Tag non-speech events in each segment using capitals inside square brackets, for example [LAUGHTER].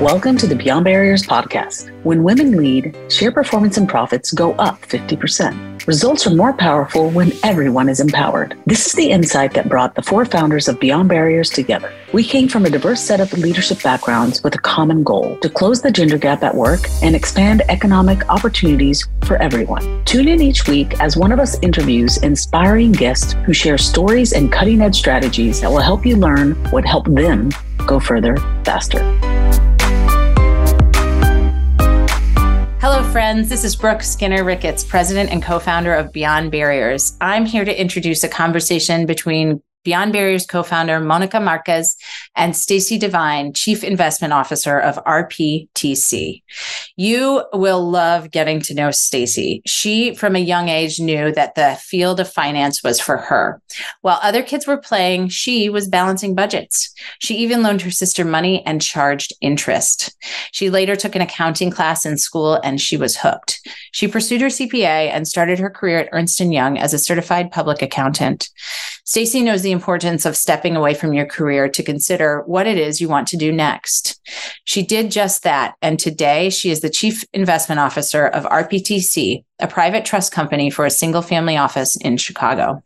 Welcome to the Beyond Barriers podcast. When women lead, share performance and profits go up 50%. Results are more powerful when everyone is empowered. This is the insight that brought the four founders of Beyond Barriers together. We came from a diverse set of leadership backgrounds with a common goal to close the gender gap at work and expand economic opportunities for everyone. Tune in each week as one of us interviews inspiring guests who share stories and cutting edge strategies that will help you learn what helped them go further faster. Hello, friends. This is Brooke Skinner Ricketts, president and co founder of Beyond Barriers. I'm here to introduce a conversation between Beyond Barriers co-founder Monica Marquez and Stacy Devine, Chief Investment Officer of RPTC. You will love getting to know Stacy. She from a young age knew that the field of finance was for her. While other kids were playing, she was balancing budgets. She even loaned her sister money and charged interest. She later took an accounting class in school and she was hooked. She pursued her CPA and started her career at Ernst & Young as a certified public accountant. Stacy knows the importance of stepping away from your career to consider what it is you want to do next. She did just that. And today she is the chief investment officer of RPTC, a private trust company for a single family office in Chicago.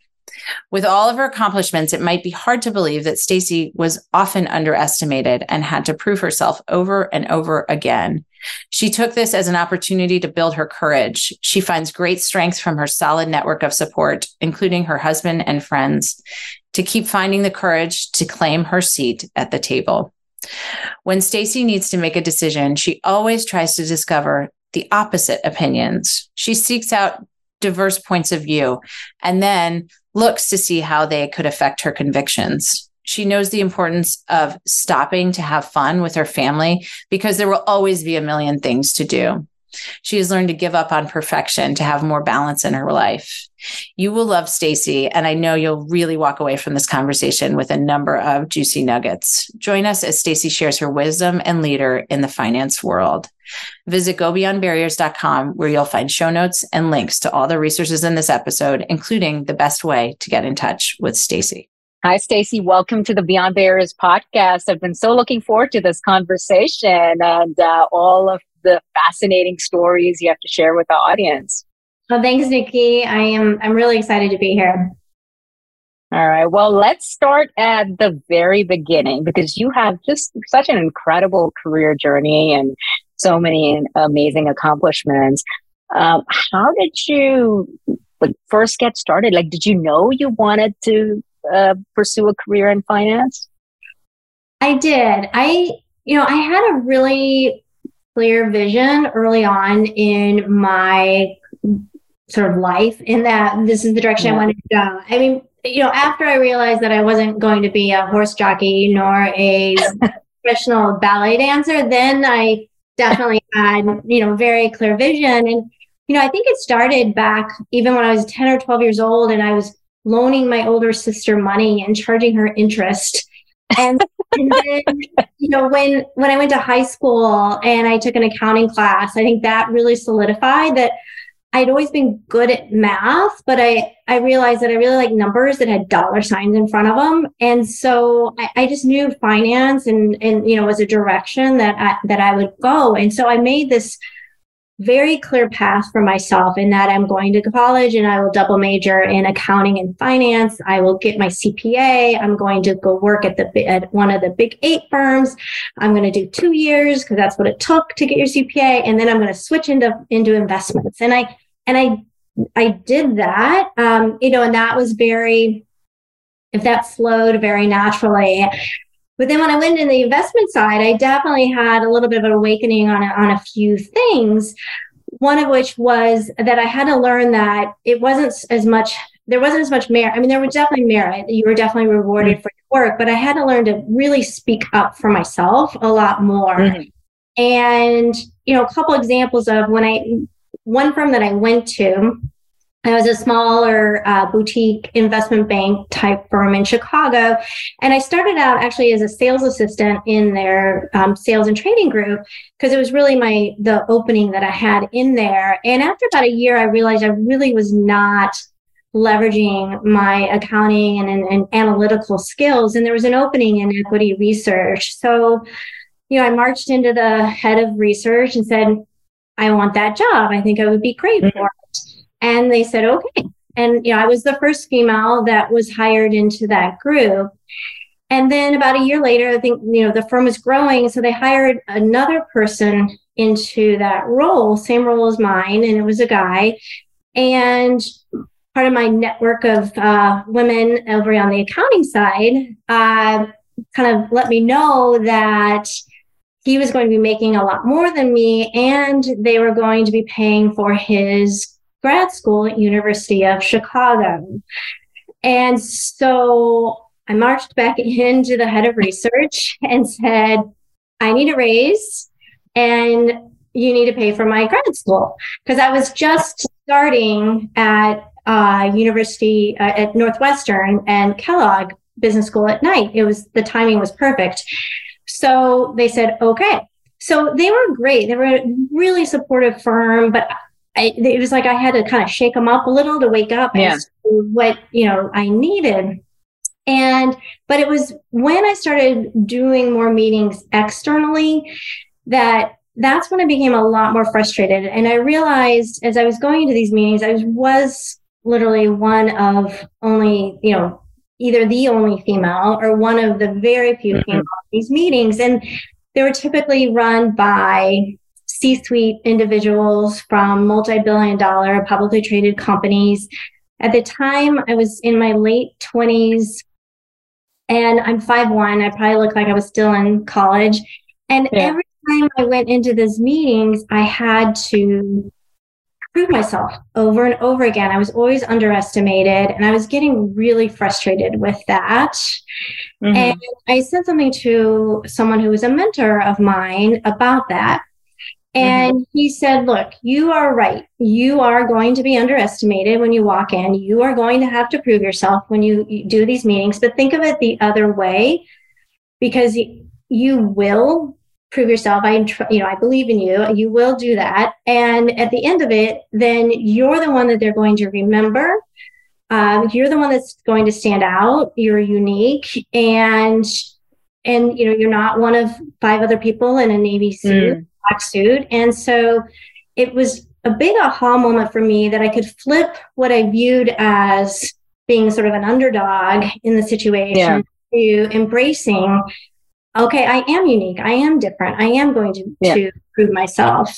With all of her accomplishments, it might be hard to believe that Stacy was often underestimated and had to prove herself over and over again. She took this as an opportunity to build her courage. She finds great strength from her solid network of support, including her husband and friends, to keep finding the courage to claim her seat at the table. When Stacy needs to make a decision, she always tries to discover the opposite opinions. She seeks out diverse points of view and then looks to see how they could affect her convictions. She knows the importance of stopping to have fun with her family because there will always be a million things to do. She has learned to give up on perfection to have more balance in her life. You will love Stacy, and I know you'll really walk away from this conversation with a number of juicy nuggets. Join us as Stacy shares her wisdom and leader in the finance world. Visit gobeyondbarriers.com where you'll find show notes and links to all the resources in this episode, including the best way to get in touch with Stacy. Hi, Stacy. Welcome to the Beyond Barriers podcast. I've been so looking forward to this conversation and uh, all of the fascinating stories you have to share with the audience. Well, thanks, Nikki. I am I'm really excited to be here. All right. Well, let's start at the very beginning because you have just such an incredible career journey and so many amazing accomplishments. Um, how did you like, first get started? Like, did you know you wanted to uh, pursue a career in finance? I did. I, you know, I had a really clear vision early on in my sort of life in that this is the direction yeah. I wanted to go. I mean, you know, after I realized that I wasn't going to be a horse jockey nor a [LAUGHS] professional ballet dancer, then I definitely had, you know, very clear vision. And, you know, I think it started back even when I was 10 or 12 years old and I was loaning my older sister money and charging her interest. And, then, you know, when when I went to high school and I took an accounting class, I think that really solidified that I'd always been good at math, but I, I realized that I really like numbers that had dollar signs in front of them. And so I, I just knew finance and, and, you know, was a direction that I, that I would go. And so I made this very clear path for myself in that I'm going to college and I will double major in accounting and finance. I will get my CPA. I'm going to go work at the at one of the big eight firms. I'm going to do two years because that's what it took to get your CPA, and then I'm going to switch into into investments. And I and I I did that, um, you know, and that was very, if that flowed very naturally. But then when I went in the investment side, I definitely had a little bit of an awakening on a, on a few things. One of which was that I had to learn that it wasn't as much there wasn't as much merit. I mean, there was definitely merit. You were definitely rewarded mm-hmm. for your work, but I had to learn to really speak up for myself a lot more. Mm-hmm. And, you know, a couple examples of when I one firm that I went to, it was a smaller uh, boutique investment bank type firm in Chicago. And I started out actually as a sales assistant in their um, sales and trading group because it was really my the opening that I had in there. And after about a year, I realized I really was not leveraging my accounting and, and, and analytical skills. And there was an opening in equity research. So you know, I marched into the head of research and said, I want that job. I think I would be great mm-hmm. for it. And they said, okay. And, you know, I was the first female that was hired into that group. And then about a year later, I think, you know, the firm was growing. So they hired another person into that role, same role as mine. And it was a guy. And part of my network of uh, women over on the accounting side uh, kind of let me know that he was going to be making a lot more than me and they were going to be paying for his grad school at university of chicago and so i marched back into the head of research and said i need a raise and you need to pay for my grad school because i was just starting at uh, university uh, at northwestern and kellogg business school at night it was the timing was perfect so they said, okay. So they were great. They were a really supportive firm, but I, it was like I had to kind of shake them up a little to wake up yeah. as to what, you know, I needed. And, but it was when I started doing more meetings externally that that's when I became a lot more frustrated. And I realized as I was going into these meetings, I was, was literally one of only, you know, either the only female or one of the very few mm-hmm. female these meetings. And they were typically run by C suite individuals from multi billion dollar publicly traded companies. At the time, I was in my late 20s and I'm 5'1. I probably looked like I was still in college. And yeah. every time I went into those meetings, I had to prove myself over and over again. I was always underestimated and I was getting really frustrated with that. Mm-hmm. And I said something to someone who was a mentor of mine about that. And mm-hmm. he said, Look, you are right. You are going to be underestimated when you walk in. You are going to have to prove yourself when you, you do these meetings, but think of it the other way because you will prove yourself. I, you know, I believe in you. You will do that. And at the end of it, then you're the one that they're going to remember. Um, you're the one that's going to stand out. You're unique, and and you know you're not one of five other people in a navy suit, mm. Black suit. And so it was a big aha moment for me that I could flip what I viewed as being sort of an underdog in the situation yeah. to embracing okay, I am unique. I am different. I am going to, yeah. to prove myself.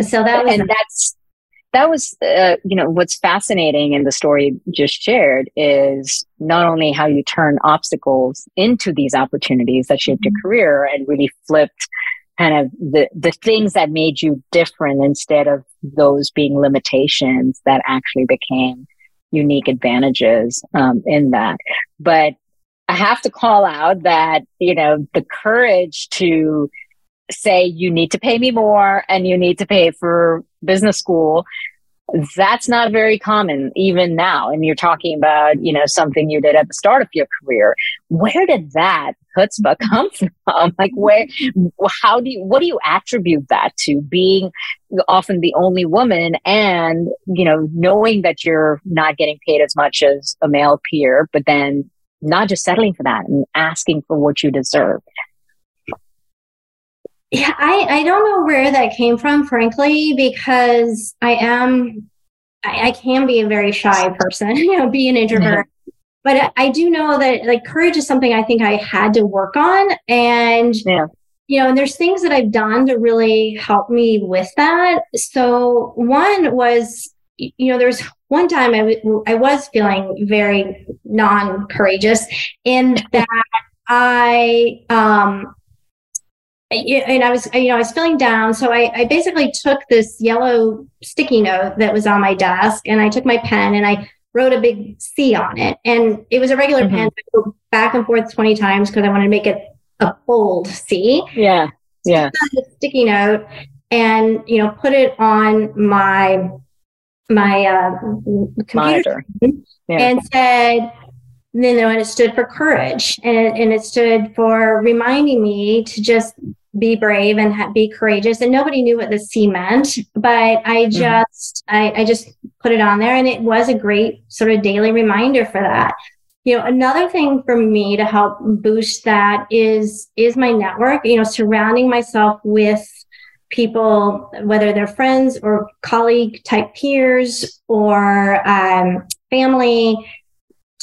So that was, and that's, that was, uh, you know, what's fascinating in the story just shared is not only how you turn obstacles into these opportunities that shaped mm-hmm. your career and really flipped kind of the, the things that made you different instead of those being limitations that actually became unique advantages um, in that. But I have to call out that, you know, the courage to say you need to pay me more and you need to pay for business school. That's not very common even now. And you're talking about, you know, something you did at the start of your career. Where did that chutzpah [LAUGHS] come from? Like where, how do you, what do you attribute that to being often the only woman and, you know, knowing that you're not getting paid as much as a male peer, but then not just settling for that and asking for what you deserve. Yeah, I, I don't know where that came from, frankly, because I am, I, I can be a very shy person, [LAUGHS] you know, be an introvert. Mm-hmm. But I do know that like courage is something I think I had to work on. And, yeah. you know, and there's things that I've done to really help me with that. So one was, you know, there's one time I, w- I was feeling very non courageous in that I, um, and I was, you know, I was feeling down. So I, I basically took this yellow sticky note that was on my desk and I took my pen and I wrote a big C on it. And it was a regular mm-hmm. pen, go back and forth 20 times because I wanted to make it a bold C. Yeah. Yeah. sticky note and, you know, put it on my my uh, computer yeah. and said, you know, and it stood for courage and it, and it stood for reminding me to just be brave and ha- be courageous. And nobody knew what the C meant, but I mm-hmm. just, mm-hmm. I, I just put it on there and it was a great sort of daily reminder for that. you know another thing for me to help boost that is is my network you know surrounding myself with people whether they're friends or colleague type peers or um, family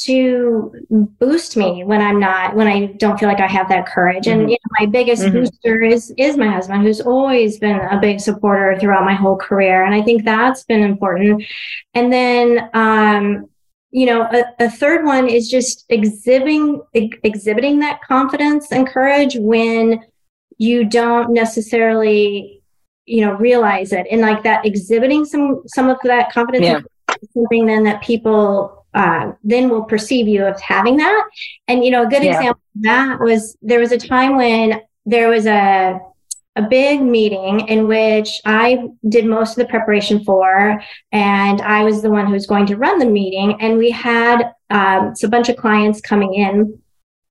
to boost me when I'm not when I don't feel like I have that courage. Mm-hmm. And you know, my biggest mm-hmm. booster is is my husband, who's always been a big supporter throughout my whole career, and I think that's been important. And then um, you know a, a, third one is just exhibiting ex- exhibiting that confidence and courage when you don't necessarily you know realize it and like that exhibiting some some of that confidence yeah. something then that people uh, then will perceive you as having that and you know a good yeah. example of that was there was a time when there was a a big meeting in which I did most of the preparation for, and I was the one who was going to run the meeting. And we had um, a bunch of clients coming in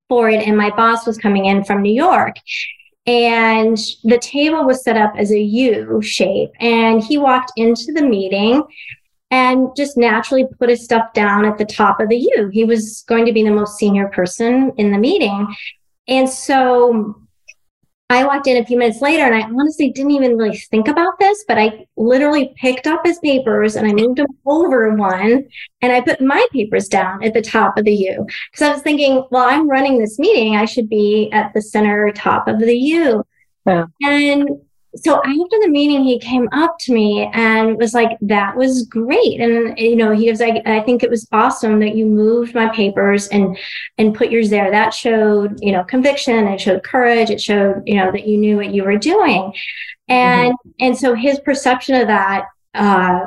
for it, and my boss was coming in from New York. And the table was set up as a U shape. And he walked into the meeting and just naturally put his stuff down at the top of the U. He was going to be the most senior person in the meeting. And so I walked in a few minutes later and I honestly didn't even really think about this, but I literally picked up his papers and I moved them over one and I put my papers down at the top of the U. Because I was thinking, well, I'm running this meeting. I should be at the center top of the U. Yeah. And so after the meeting, he came up to me and was like, that was great. And, you know, he was like, I think it was awesome that you moved my papers and, and put yours there. That showed, you know, conviction. It showed courage. It showed, you know, that you knew what you were doing. And, mm-hmm. and so his perception of that uh,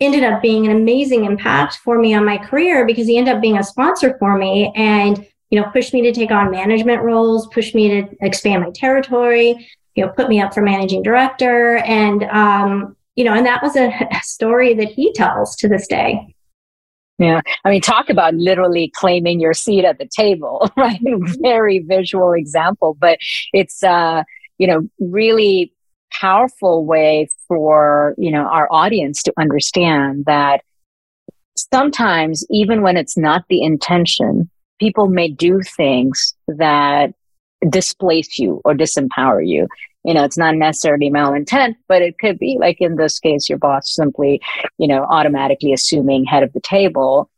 ended up being an amazing impact for me on my career because he ended up being a sponsor for me and you know pushed me to take on management roles pushed me to expand my territory you know, put me up for managing director. And, um, you know, and that was [LAUGHS] a, story that he tells to this day. Yeah. I mean, talk about literally claiming your seat at the table, [LAUGHS] right? Very visual example, but it's, uh, you know, really powerful way for, you know, our audience to understand that sometimes even when it's not the intention, people may do things that displace you or disempower you. You know, it's not necessarily malintent, but it could be like in this case, your boss simply, you know, automatically assuming head of the table.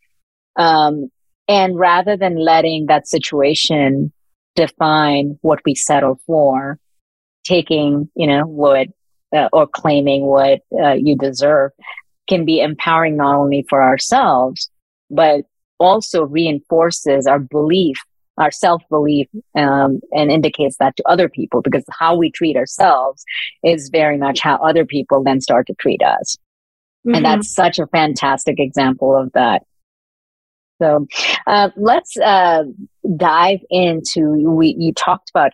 Um, and rather than letting that situation define what we settle for, taking, you know, what, uh, or claiming what uh, you deserve can be empowering not only for ourselves, but also reinforces our belief our self belief um, and indicates that to other people because how we treat ourselves is very much how other people then start to treat us. Mm-hmm. And that's such a fantastic example of that. So uh, let's uh, dive into we you talked about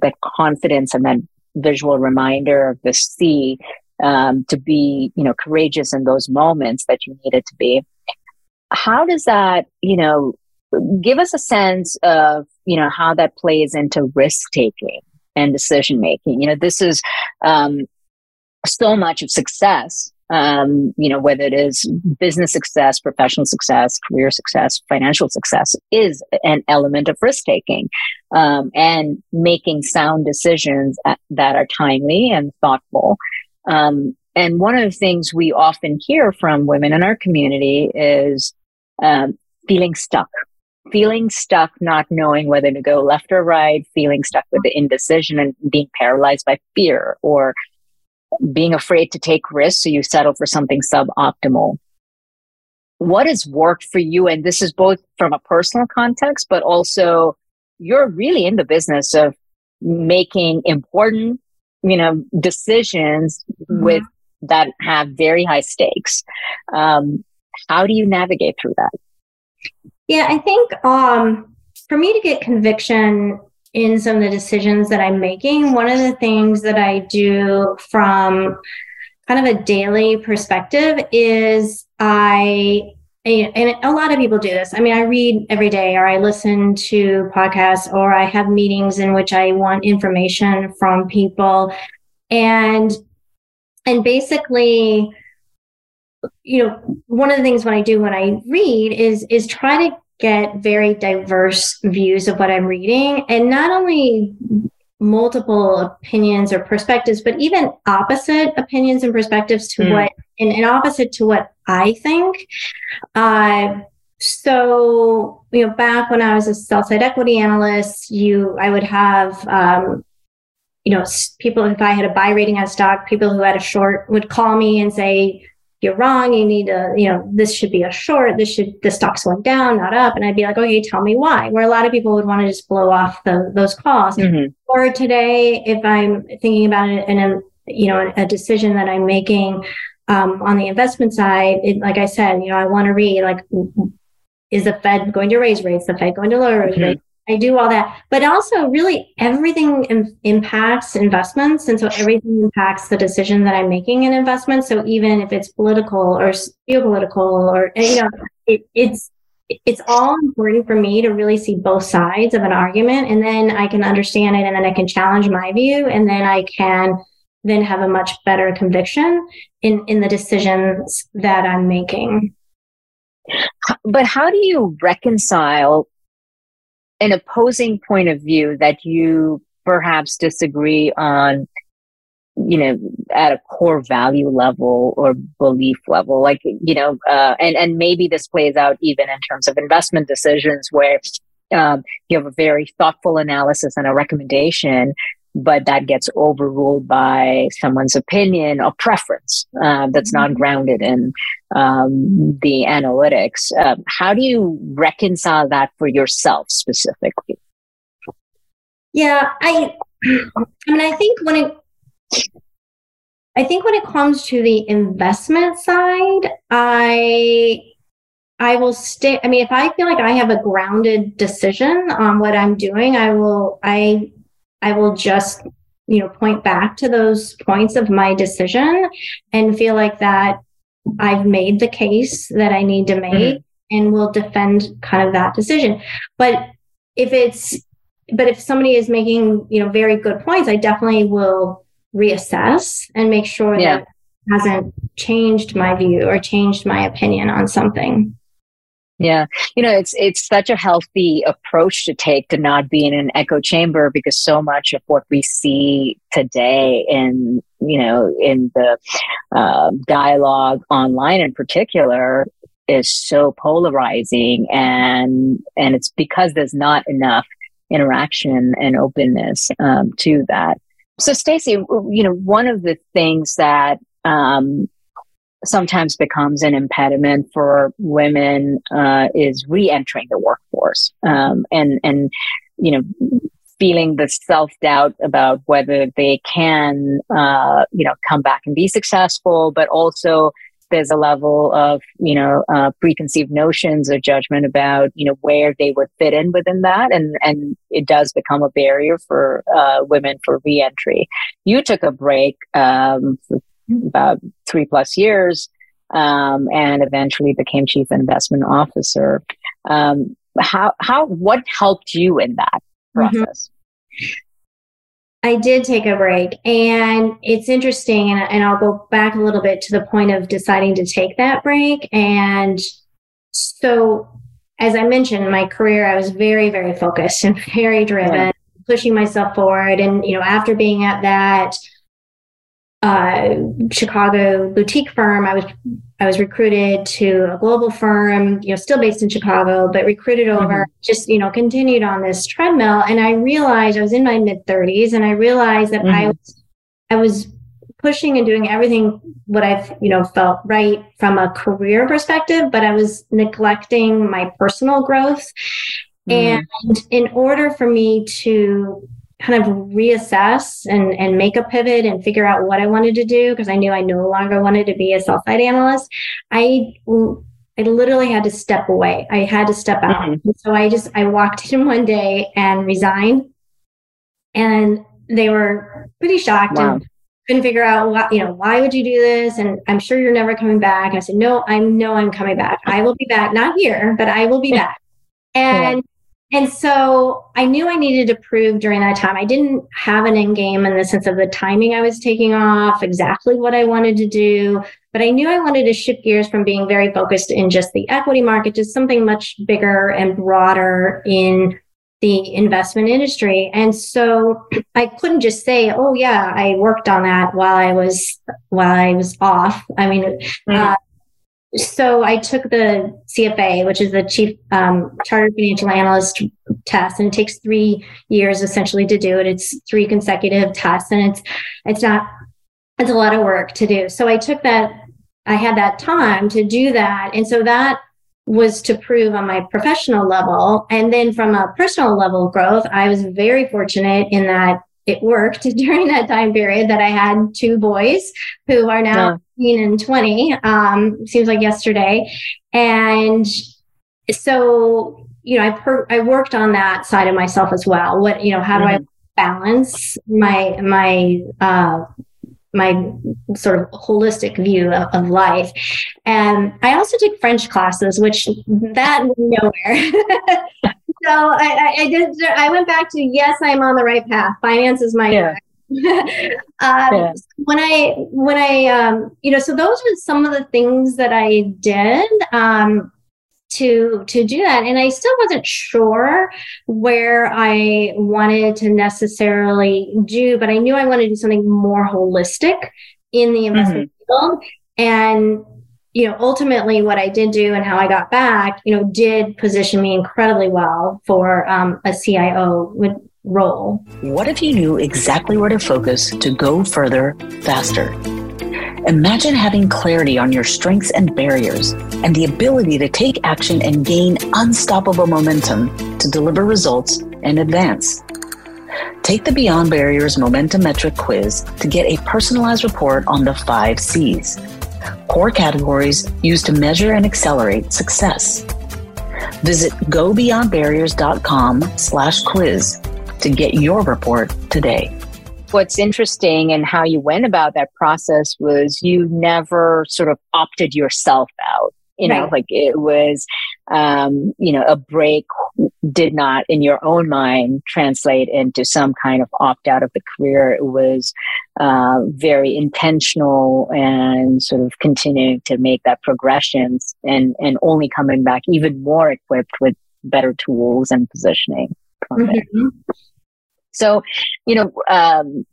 that confidence and that visual reminder of the C um, to be you know courageous in those moments that you needed to be. How does that you know give us a sense of you know how that plays into risk taking and decision making. You know this is um, so much of success um, you know whether it is business success professional success career success financial success is an element of risk taking um, and making sound decisions that are timely and thoughtful. Um, and one of the things we often hear from women in our community is um, feeling stuck feeling stuck, not knowing whether to go left or right, feeling stuck with the indecision and being paralyzed by fear or being afraid to take risks. So you settle for something suboptimal. What has worked for you? And this is both from a personal context, but also you're really in the business of making important, you know, decisions mm-hmm. with that have very high stakes. Um, how do you navigate through that? Yeah, I think um, for me to get conviction in some of the decisions that I'm making, one of the things that I do from kind of a daily perspective is I and a lot of people do this. I mean, I read every day or I listen to podcasts or I have meetings in which I want information from people. And and basically you know, one of the things when I do when I read is is try to get very diverse views of what I'm reading and not only multiple opinions or perspectives, but even opposite opinions and perspectives to mm. what, and, and, opposite to what I think. Uh, so, you know, back when I was a sell side equity analyst, you, I would have, um, you know, people, if I had a buy rating on stock, people who had a short would call me and say, you're wrong. You need to, you know, this should be a short. This should, the stock's going down, not up. And I'd be like, okay, tell me why. Where a lot of people would want to just blow off the, those calls. Mm-hmm. Or today, if I'm thinking about it in a, you know, a decision that I'm making um, on the investment side, it, like I said, you know, I want to read like, is the Fed going to raise rates? The Fed going to lower mm-hmm. rates? I do all that, but also really everything Im- impacts investments. And so everything impacts the decision that I'm making in investments. So even if it's political or geopolitical or, eh, you know, it, it's, it's all important for me to really see both sides of an argument and then I can understand it and then I can challenge my view and then I can then have a much better conviction in, in the decisions that I'm making. But how do you reconcile an opposing point of view that you perhaps disagree on you know at a core value level or belief level like you know uh, and and maybe this plays out even in terms of investment decisions where um, you have a very thoughtful analysis and a recommendation but that gets overruled by someone's opinion or preference uh, that's not mm-hmm. grounded in um, the analytics. Uh, how do you reconcile that for yourself specifically? Yeah, I, I mean, I think when it, I think when it comes to the investment side, I I will stay. I mean, if I feel like I have a grounded decision on what I'm doing, I will. I I will just, you know, point back to those points of my decision and feel like that I've made the case that I need to make mm-hmm. and will defend kind of that decision. But if it's, but if somebody is making, you know, very good points, I definitely will reassess and make sure yeah. that hasn't changed my view or changed my opinion on something. Yeah. You know, it's it's such a healthy approach to take to not be in an echo chamber because so much of what we see today in, you know, in the uh, dialogue online in particular is so polarizing and and it's because there's not enough interaction and openness um, to that. So Stacy, you know, one of the things that um, sometimes becomes an impediment for women uh, is re-entering the workforce. Um, and and you know feeling the self-doubt about whether they can uh, you know come back and be successful but also there's a level of you know uh, preconceived notions or judgment about you know where they would fit in within that. And and it does become a barrier for uh, women for reentry. You took a break um, about three plus years um, and eventually became chief investment officer. Um, how, how, what helped you in that mm-hmm. process? Mm-hmm. I did take a break and it's interesting. And, and I'll go back a little bit to the point of deciding to take that break. And so, as I mentioned in my career, I was very, very focused and [LAUGHS] very driven, yeah. pushing myself forward. And, you know, after being at that, uh, Chicago boutique firm. I was I was recruited to a global firm, you know, still based in Chicago, but recruited over. Mm-hmm. Just you know, continued on this treadmill, and I realized I was in my mid thirties, and I realized that mm-hmm. I was I was pushing and doing everything what I've you know felt right from a career perspective, but I was neglecting my personal growth. Mm-hmm. And in order for me to kind of reassess and, and make a pivot and figure out what I wanted to do because I knew I no longer wanted to be a sell side analyst. I I literally had to step away. I had to step out. Mm-hmm. So I just I walked [LAUGHS] in one day and resigned. And they were pretty shocked wow. and couldn't figure out what, you know, why would you do this? And I'm sure you're never coming back. And I said, No, I know I'm coming back. I will be back, not here, but I will be [LAUGHS] back. And and so I knew I needed to prove during that time. I didn't have an end game in the sense of the timing I was taking off, exactly what I wanted to do. But I knew I wanted to shift gears from being very focused in just the equity market to something much bigger and broader in the investment industry. And so I couldn't just say, "Oh yeah, I worked on that while I was while I was off." I mean, mm-hmm. uh, so I took the CFA, which is the Chief um, Chartered Financial Analyst test, and it takes three years essentially to do it. It's three consecutive tests, and it's it's not it's a lot of work to do. So I took that. I had that time to do that, and so that was to prove on my professional level, and then from a personal level growth, I was very fortunate in that it worked [LAUGHS] during that time period that I had two boys who are now yeah. 15 and 20. Um, seems like yesterday. And so, you know, I, per- I worked on that side of myself as well. What, you know, how mm-hmm. do I balance my, my, uh, my sort of holistic view of, of, life. And I also took French classes, which that went nowhere. [LAUGHS] so I, I, did. I went back to yes, I'm on the right path. Finance is my. Yeah. [LAUGHS] um, yeah. When I when I um, you know, so those were some of the things that I did. Um, to to do that and i still wasn't sure where i wanted to necessarily do but i knew i wanted to do something more holistic in the investment mm-hmm. field and you know, ultimately what I did do and how I got back, you know, did position me incredibly well for um, a CIO role. What if you knew exactly where to focus to go further faster? Imagine having clarity on your strengths and barriers and the ability to take action and gain unstoppable momentum to deliver results and advance. Take the Beyond Barriers Momentum Metric quiz to get a personalized report on the five C's core categories used to measure and accelerate success. Visit gobeyondbarriers.com slash quiz to get your report today. What's interesting and how you went about that process was you never sort of opted yourself out you know right. like it was um, you know a break did not in your own mind translate into some kind of opt out of the career it was uh, very intentional and sort of continuing to make that progressions and and only coming back even more equipped with better tools and positioning mm-hmm. so you know um,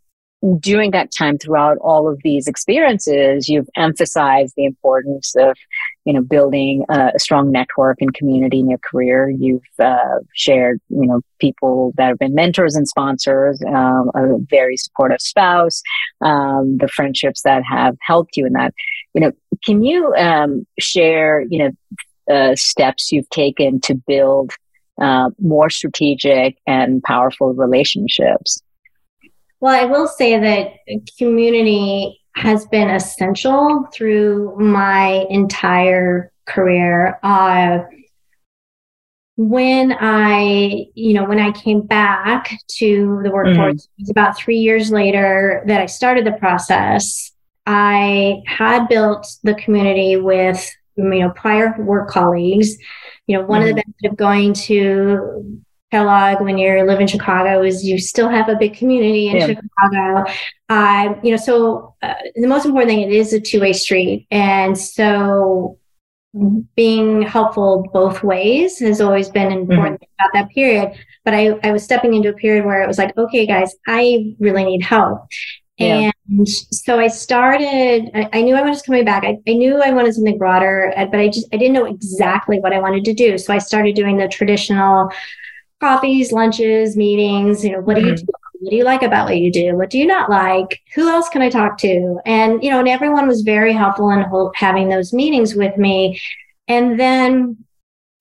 during that time throughout all of these experiences you've emphasized the importance of you know building a, strong network and community in your career. You've uh, shared you know people that have been mentors and sponsors um, a very supportive spouse um, the friendships that have helped you in that. You know can you um, share you know uh, steps you've taken to build uh, more strategic and powerful relationships well, I will say that community has been essential through my entire career. Uh, when I, you know, when I came back to the workforce, mm-hmm. it was about three years later that I started the process. I had built the community with, you know, prior work colleagues. You know, one mm-hmm. of the mm-hmm. benefits of going to Kellogg when you live in Chicago is you still have a big community in yeah. Chicago. Uh, you know, so uh, the most important thing it is a two way street, and so being helpful both ways has always been important mm-hmm. about that period. But I, I was stepping into a period where it was like, okay, guys, I really need help. Yeah. And so I started, I, I, knew I was coming back. I, I knew I wanted something broader, uh, but I just, I didn't know exactly what I wanted to do. So I started doing the traditional coffees, lunches, meetings. You know, what do you mm-hmm. do? What do you like about what you do? What do you not like? Who else can I talk to? And, you know, and everyone was very helpful in having those meetings with me. And then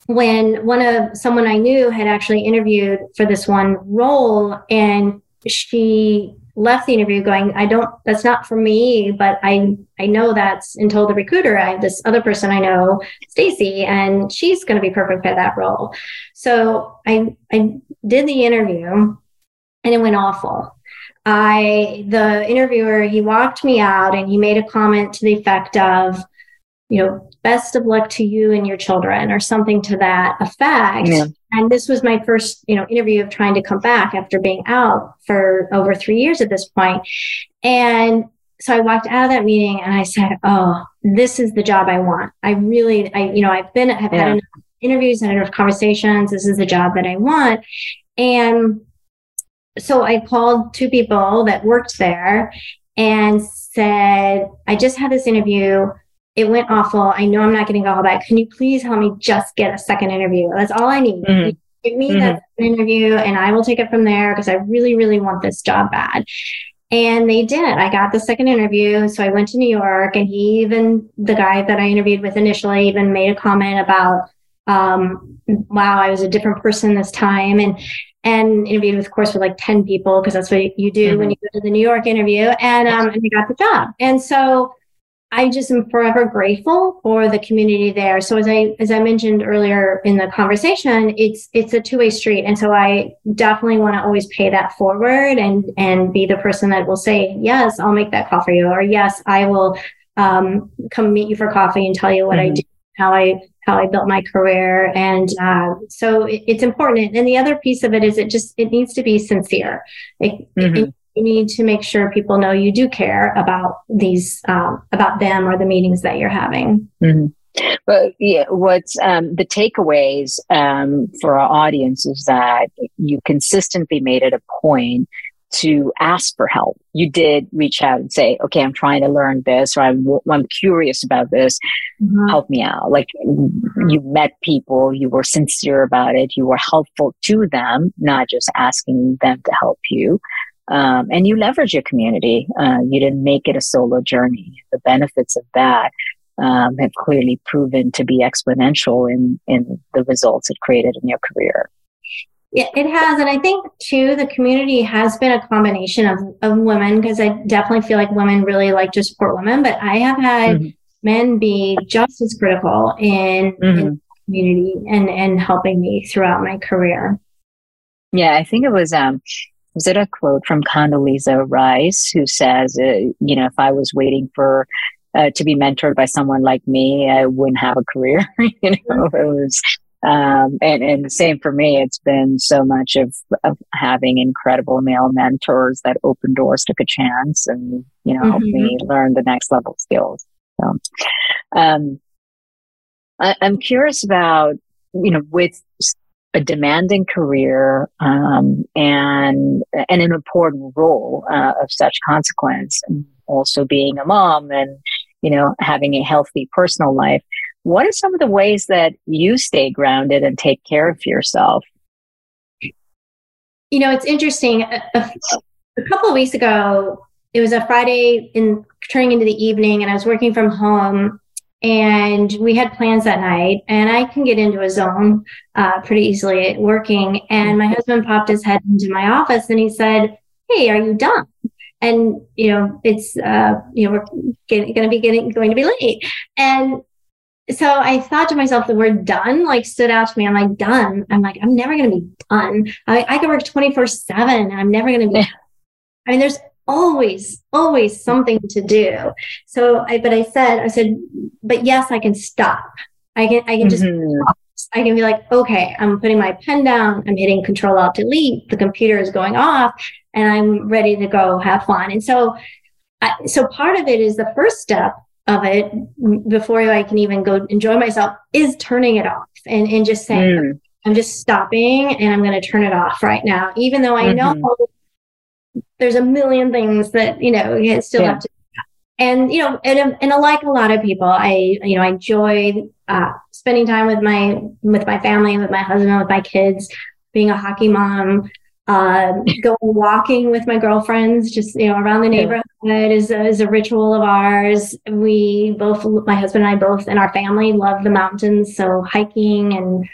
when one of someone I knew had actually interviewed for this one role and she left the interview going, I don't, that's not for me, but I, I know that's, and told the recruiter, I have this other person I know, Stacy, and she's going to be perfect for that role. So I, I did the interview and it went awful. I, the interviewer, he walked me out and he made a comment to the effect of, you know, best of luck to you and your children or something to that effect. Yeah. And this was my first, you know, interview of trying to come back after being out for over three years at this point. And so I walked out of that meeting and I said, "Oh, this is the job I want. I really, I, you know, I've been, I've yeah. had enough interviews and enough conversations. This is the job that I want." And so I called two people that worked there and said, "I just had this interview. It went awful. I know I'm not getting a call back. Can you please help me just get a second interview? That's all I need." Mm-hmm. Give me mm-hmm. that interview and I will take it from there because I really, really want this job bad. And they did. I got the second interview. So I went to New York and he even, the guy that I interviewed with initially, even made a comment about, um, wow, I was a different person this time. And, and interviewed, with, of course, with like 10 people because that's what you do mm-hmm. when you go to the New York interview. And, um, and I got the job. And so I just am forever grateful for the community there. So as I as I mentioned earlier in the conversation, it's it's a two way street, and so I definitely want to always pay that forward and and be the person that will say yes, I'll make that call for you, or yes, I will um, come meet you for coffee and tell you what mm-hmm. I do, how I how I built my career, and uh, so it, it's important. And the other piece of it is it just it needs to be sincere. It, mm-hmm. it, you need to make sure people know you do care about these um, about them or the meetings that you're having mm-hmm. But yeah, what's um, the takeaways um, for our audience is that you consistently made it a point to ask for help. You did reach out and say, okay, I'm trying to learn this or I'm, I'm curious about this. Mm-hmm. Help me out. Like you met people, you were sincere about it. You were helpful to them, not just asking them to help you. Um, and you leverage your community. Uh, you didn't make it a solo journey. The benefits of that um, have clearly proven to be exponential in in the results it created in your career. Yeah, it has, and I think too the community has been a combination of of women because I definitely feel like women really like to support women, but I have had mm-hmm. men be just as critical in, mm-hmm. in community and and helping me throughout my career. Yeah, I think it was um was it a quote from Condoleezza Rice who says, uh, you know, if I was waiting for uh, to be mentored by someone like me, I wouldn't have a career. [LAUGHS] you know, it was, um, and, and the same for me. It's been so much of, of having incredible male mentors that open doors, took a chance and, you know, mm-hmm. helped me learn the next level skills. So, um, I, I'm curious about, you know, with a demanding career um, and and an important role uh, of such consequence, and also being a mom and you know having a healthy personal life. What are some of the ways that you stay grounded and take care of yourself? You know, it's interesting. A, a, a couple of weeks ago, it was a Friday in turning into the evening, and I was working from home and we had plans that night and i can get into a zone uh, pretty easily at working. And my husband popped his head into my office and he said hey are you done? And you know it's uh, you know we're going to be getting going to be late. And so i thought to myself the word done like stood out to me. I'm like done. I'm like i'm never going to be done. I, I can work 24 7 i'm never going to be i mean there's always, always something to do. So I, but I said, I said, but yes, I can stop. I can, I can just, mm-hmm. I can be like, okay, I'm putting my pen down. I'm hitting control alt delete. The computer is going off and I'm ready to go have fun. And so, I, so part of it is the first step of it before I can even go enjoy myself is turning it off and, and just saying, mm. I'm just stopping and I'm going to turn it off right now, even though I mm-hmm. know there's a million things that you know you still yeah. have to and you know and, and I like a lot of people i you know i enjoy uh, spending time with my with my family with my husband with my kids being a hockey mom uh, [LAUGHS] going walking with my girlfriends just you know around the neighborhood is, a, is a ritual of ours. We both my husband and i both in our family love the mountains so hiking and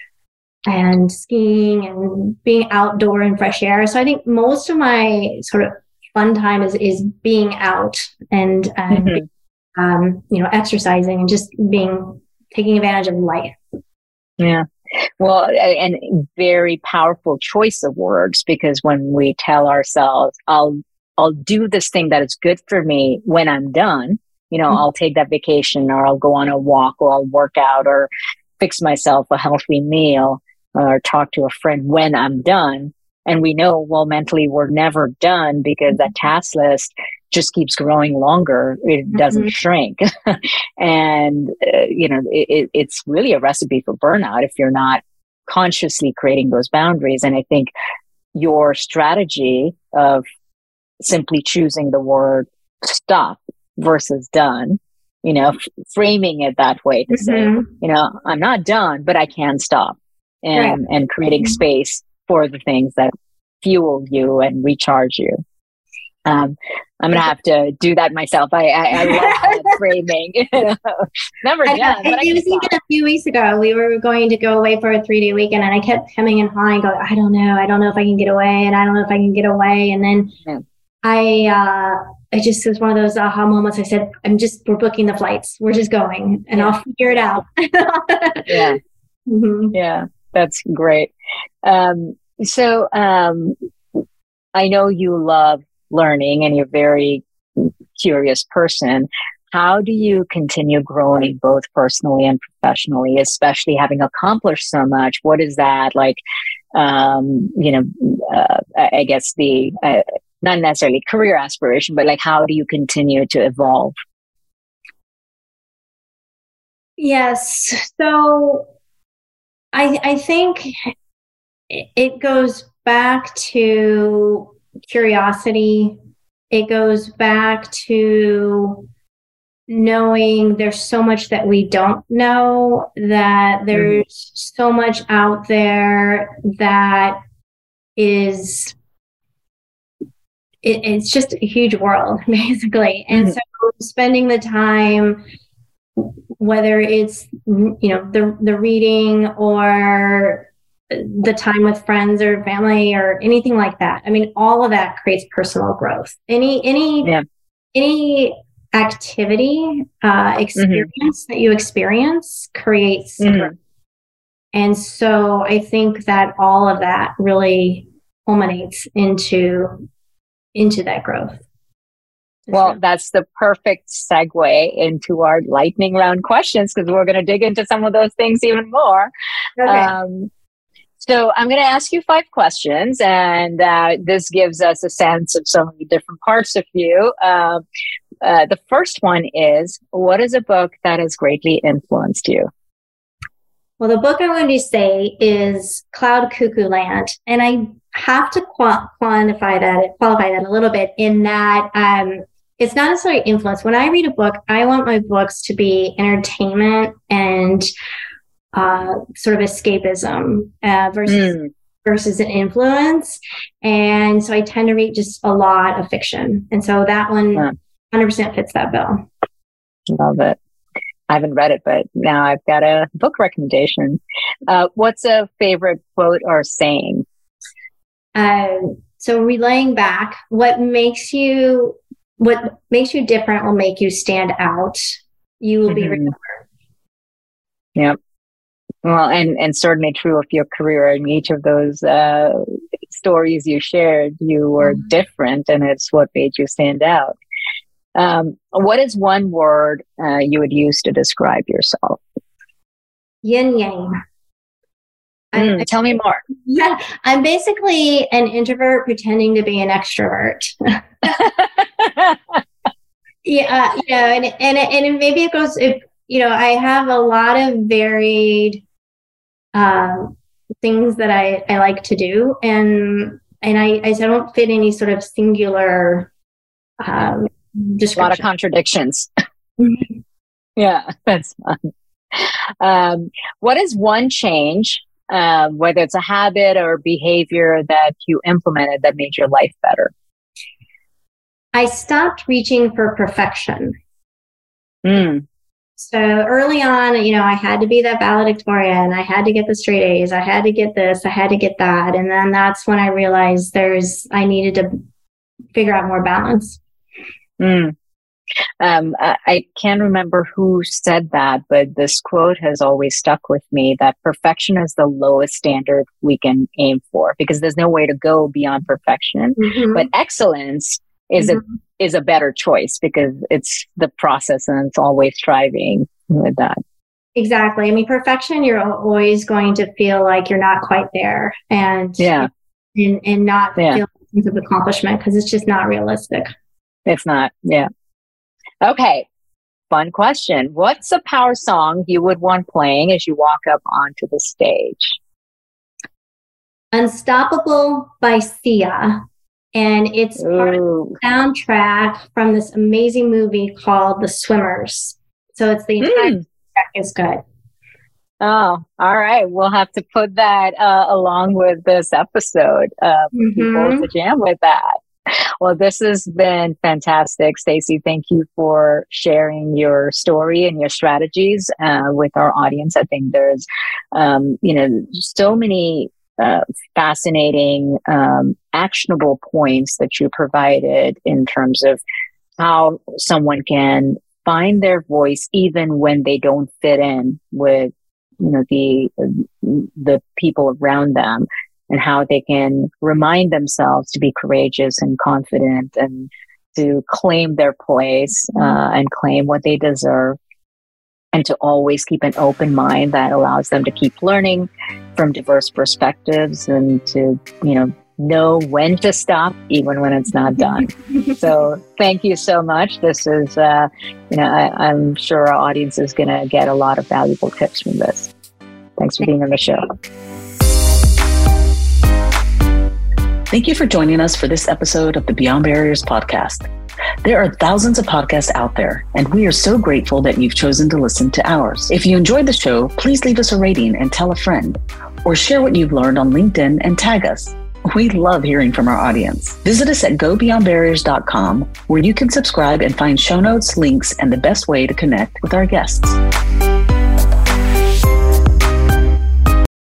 and skiing and being outdoor in fresh air. So I think most of my sort of fun time is is being out and mm-hmm. um, you know exercising and just being taking advantage of life. Yeah. Well, and very powerful choice of words because when we tell ourselves, "I'll I'll do this thing that is good for me when I'm done," you know, mm-hmm. I'll take that vacation or I'll go on a walk or I'll work out or fix myself a healthy meal or talk to a friend when I'm done. And we know, well, mentally we're never done because that task list just keeps growing longer. It doesn't mm-hmm. shrink. [LAUGHS] and, uh, you know, it, it's really a recipe for burnout if you're not consciously creating those boundaries. And I think your strategy of simply choosing the word stop versus done, you know, f- framing it that way to mm-hmm. say, you know, I'm not done, but I can stop and, right. and creating mm-hmm. space for the things that fuel you and recharge you. Um, I'm gonna have to do that myself. I I, I love [LAUGHS] that framing. [LAUGHS] Never done. I, I, I was thinking a few weeks ago we were going to go away for a three day weekend, and I kept high and go, I don't know, I don't know if I can get away, and I don't know if I can get away. And then yeah. I uh, I just was one of those aha moments. I said, I'm just we're booking the flights. We're just going, and yeah. I'll figure it out. [LAUGHS] yeah, mm-hmm. yeah, that's great. Um, so um, I know you love learning and you're a very curious person. How do you continue growing both personally and professionally, especially having accomplished so much? What is that like? Um, you know, uh, I guess the uh, not necessarily career aspiration, but like how do you continue to evolve? Yes. So I I think it goes back to curiosity. It goes back to knowing there's so much that we don't know, that mm-hmm. there's so much out there that is it, it's just a huge world [LAUGHS] basically and mm-hmm. so spending the time whether it's you know the the reading or the time with friends or family or anything like that. I mean, all of that creates personal growth. Any any yeah. any activity uh, experience mm-hmm. that you experience creates mm-hmm. And so I think that all of that really culminates into into that growth. Well, that's the perfect segue into our lightning round questions because we're going to dig into some of those things even more. Okay. Um, so I'm going to ask you five questions, and uh, this gives us a sense of some of the different parts of you. Uh, uh, the first one is What is a book that has greatly influenced you? Well, the book I'm going to say is Cloud Cuckoo Land, and I have to qu- quantify that, qualify that a little bit in that um, it's not necessarily influence. When I read a book, I want my books to be entertainment and uh, sort of escapism uh, versus mm. versus an influence. And so I tend to read just a lot of fiction, and so that one yeah. 100% fits that bill. Love it. I haven't read it, but now I've got a book recommendation. Uh, what's a favorite quote or saying? Uh, so relaying back, what makes you what makes you different will make you stand out. You will mm-hmm. be remembered. Yep. Well, and, and certainly true of your career. In each of those uh, stories you shared, you were mm-hmm. different, and it's what made you stand out. Um, what is one word uh, you would use to describe yourself? Yin yang. Mm, tell me more. Yeah, I'm basically an introvert pretending to be an extrovert. [LAUGHS] yeah, uh, you know, and and and maybe it goes. If, you know, I have a lot of varied um, things that I, I like to do. And, and I, I don't fit any sort of singular, um, description. A lot of contradictions. [LAUGHS] yeah, that's fun. Um, what is one change, uh, whether it's a habit or behavior that you implemented that made your life better? I stopped reaching for perfection. Mm. So early on, you know, I had to be that valedictorian. I had to get the straight A's. I had to get this. I had to get that. And then that's when I realized there's, I needed to figure out more balance. Mm. Um, I, can't remember who said that, but this quote has always stuck with me that perfection is the lowest standard we can aim for because there's no way to go beyond perfection. Mm-hmm. But excellence is mm-hmm. a is a better choice because it's the process and it's always striving with that. Exactly. I mean, perfection, you're always going to feel like you're not quite there and, yeah. and, and not yeah. feel a sense of accomplishment because it's just not realistic. It's not. Yeah. Okay. Fun question. What's a power song you would want playing as you walk up onto the stage? Unstoppable by Sia. And it's part of the soundtrack from this amazing movie called The Swimmers. So it's the entire mm is good. Oh, all right. We'll have to put that uh, along with this episode uh, for mm-hmm. people to jam with that. Well, this has been fantastic, Stacy. Thank you for sharing your story and your strategies uh, with our audience. I think there's, um, you know, so many uh, fascinating, um, actionable points that you provided in terms of how someone can find their voice even when they don't fit in with you know the the people around them and how they can remind themselves to be courageous and confident and to claim their place uh, and claim what they deserve and to always keep an open mind that allows them to keep learning from diverse perspectives and to you know know when to stop, even when it's not done. [LAUGHS] so thank you so much. This is, uh, you know, I, I'm sure our audience is going to get a lot of valuable tips from this. Thanks for being on the show. Thank you for joining us for this episode of the Beyond Barriers podcast. There are thousands of podcasts out there, and we are so grateful that you've chosen to listen to ours. If you enjoyed the show, please leave us a rating and tell a friend, or share what you've learned on LinkedIn and tag us. We love hearing from our audience. Visit us at gobeyondbarriers.com where you can subscribe and find show notes, links, and the best way to connect with our guests.